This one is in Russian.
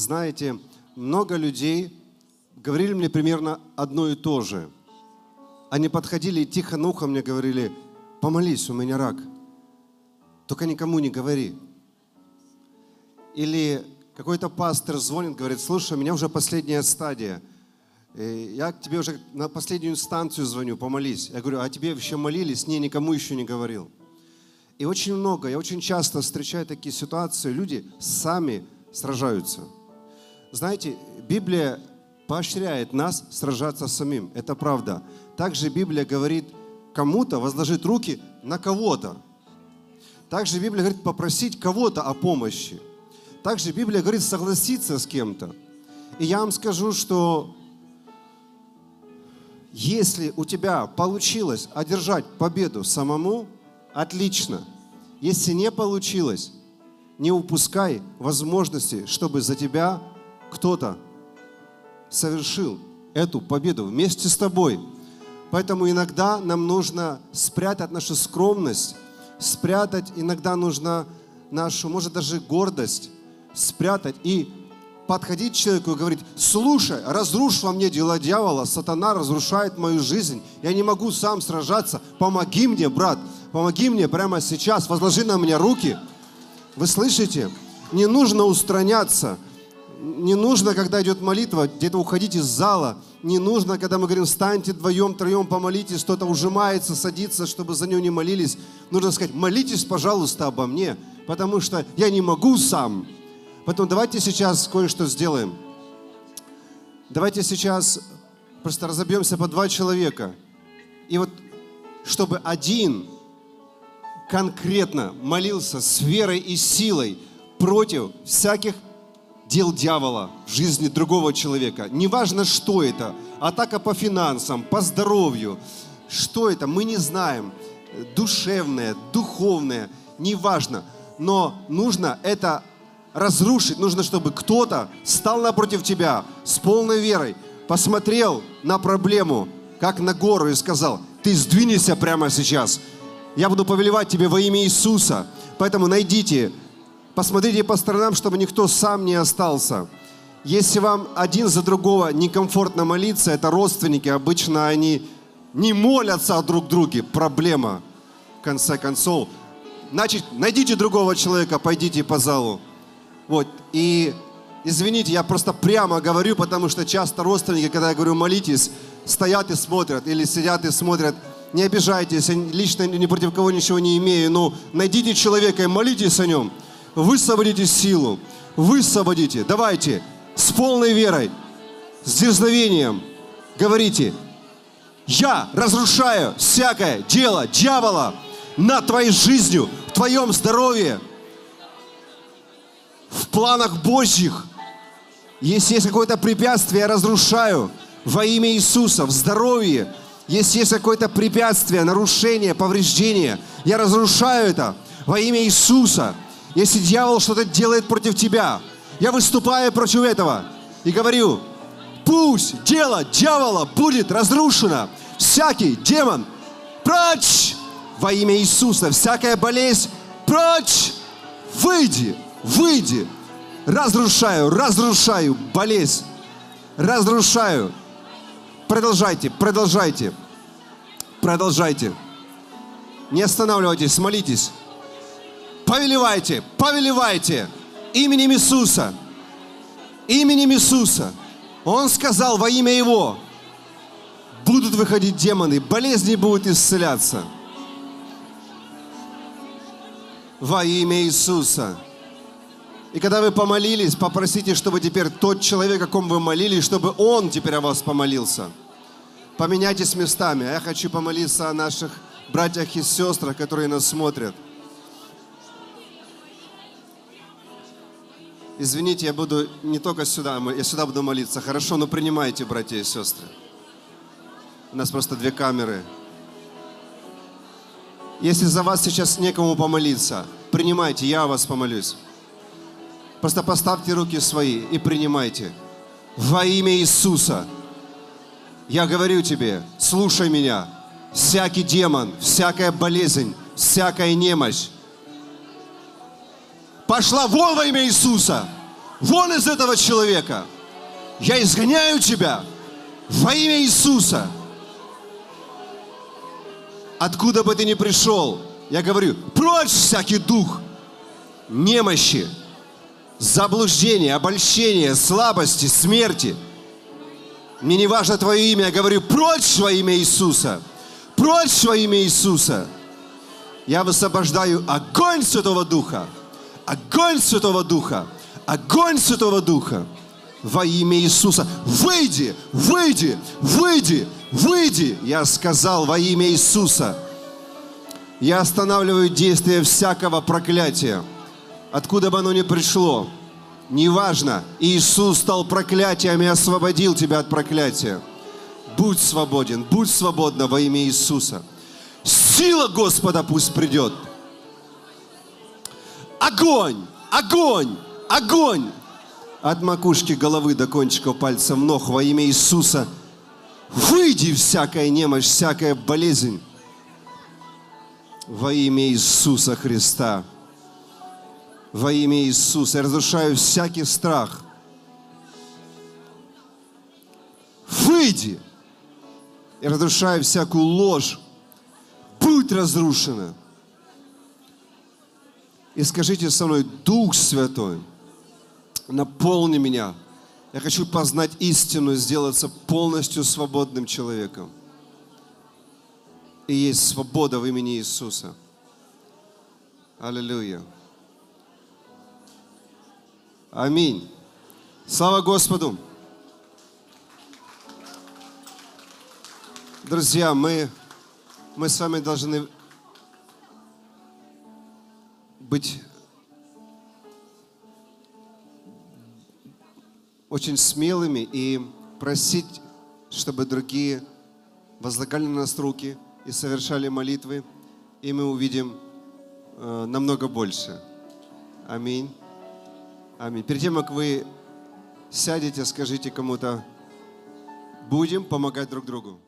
Знаете, много людей говорили мне примерно одно и то же. Они подходили и тихо на ухо мне говорили, помолись, у меня рак. Только никому не говори. Или какой-то пастор звонит, говорит, слушай, у меня уже последняя стадия. Э, я к тебе уже на последнюю инстанцию звоню, помолись. Я говорю, а тебе вообще молились? Не, никому еще не говорил. И очень много, я очень часто встречаю такие ситуации, люди сами сражаются. Знаете, Библия поощряет нас сражаться самим. Это правда. Также Библия говорит кому-то возложить руки на кого-то. Также Библия говорит попросить кого-то о помощи. Также Библия говорит согласиться с кем-то. И я вам скажу, что если у тебя получилось одержать победу самому, отлично. Если не получилось, не упускай возможности, чтобы за тебя кто-то совершил эту победу вместе с тобой. Поэтому иногда нам нужно спрятать нашу скромность, спрятать иногда нужно нашу, может даже гордость, спрятать и подходить к человеку и говорить, слушай, разрушь во мне дела дьявола, сатана разрушает мою жизнь, я не могу сам сражаться, помоги мне, брат, помоги мне прямо сейчас, возложи на меня руки. Вы слышите? Не нужно устраняться, не нужно, когда идет молитва, где-то уходить из зала. Не нужно, когда мы говорим, встаньте вдвоем, троем, помолитесь, кто-то ужимается, садится, чтобы за него не молились. Нужно сказать, молитесь, пожалуйста, обо мне, потому что я не могу сам. Поэтому давайте сейчас кое-что сделаем. Давайте сейчас просто разобьемся по два человека. И вот, чтобы один конкретно молился с верой и силой против всяких дел дьявола в жизни другого человека. Неважно, что это. Атака по финансам, по здоровью. Что это? Мы не знаем. Душевное, духовное. Неважно. Но нужно это разрушить. Нужно, чтобы кто-то стал напротив тебя с полной верой, посмотрел на проблему, как на гору и сказал, ты сдвинешься прямо сейчас. Я буду повелевать тебе во имя Иисуса. Поэтому найдите Посмотрите по сторонам, чтобы никто сам не остался. Если вам один за другого некомфортно молиться, это родственники, обычно они не молятся о друг друге. Проблема, в конце концов. Значит, найдите другого человека, пойдите по залу. Вот. И извините, я просто прямо говорю, потому что часто родственники, когда я говорю молитесь, стоят и смотрят, или сидят и смотрят. Не обижайтесь, я лично ни против кого ничего не имею, но найдите человека и молитесь о нем высвободите силу, высвободите. Давайте с полной верой, с дерзновением говорите, я разрушаю всякое дело дьявола над твоей жизнью, в твоем здоровье, в планах Божьих. Если есть какое-то препятствие, я разрушаю во имя Иисуса, в здоровье. Если есть какое-то препятствие, нарушение, повреждение, я разрушаю это во имя Иисуса. Если дьявол что-то делает против тебя, я выступаю против этого и говорю, пусть дело дьявола будет разрушено. Всякий демон, прочь во имя Иисуса. Всякая болезнь, прочь, выйди, выйди. Разрушаю, разрушаю болезнь, разрушаю. Продолжайте, продолжайте, продолжайте. Не останавливайтесь, молитесь. Повелевайте, повелевайте именем Иисуса. Именем Иисуса. Он сказал во имя Его. Будут выходить демоны, болезни будут исцеляться. Во имя Иисуса. И когда вы помолились, попросите, чтобы теперь тот человек, о ком вы молились, чтобы он теперь о вас помолился. Поменяйтесь местами. А я хочу помолиться о наших братьях и сестрах, которые нас смотрят. Извините, я буду не только сюда, я сюда буду молиться. Хорошо, но принимайте, братья и сестры. У нас просто две камеры. Если за вас сейчас некому помолиться, принимайте, я вас помолюсь. Просто поставьте руки свои и принимайте. Во имя Иисуса. Я говорю тебе, слушай меня. Всякий демон, всякая болезнь, всякая немощь, пошла вон во имя Иисуса. Вон из этого человека. Я изгоняю тебя во имя Иисуса. Откуда бы ты ни пришел, я говорю, прочь всякий дух немощи, заблуждения, обольщения, слабости, смерти. Мне не важно твое имя, я говорю, прочь во имя Иисуса. Прочь во имя Иисуса. Я высвобождаю огонь Святого Духа. Огонь Святого Духа. Огонь Святого Духа. Во имя Иисуса. Выйди, выйди, выйди, выйди. Я сказал во имя Иисуса. Я останавливаю действие всякого проклятия откуда бы оно ни пришло, неважно, Иисус стал проклятием и освободил тебя от проклятия. Будь свободен, будь свободна во имя Иисуса. Сила Господа пусть придет. Огонь, огонь, огонь. От макушки головы до кончиков пальцев ног во имя Иисуса. Выйди всякая немощь, всякая болезнь во имя Иисуса Христа во имя Иисуса. Я разрушаю всякий страх. Выйди! Я разрушаю всякую ложь. Будь разрушена. И скажите со мной, Дух Святой, наполни меня. Я хочу познать истину сделаться полностью свободным человеком. И есть свобода в имени Иисуса. Аллилуйя. Аминь. Слава Господу. Друзья, мы, мы с вами должны быть очень смелыми и просить, чтобы другие возлагали на нас руки и совершали молитвы, и мы увидим э, намного больше. Аминь. Аминь. Перед тем, как вы сядете, скажите кому-то, будем помогать друг другу.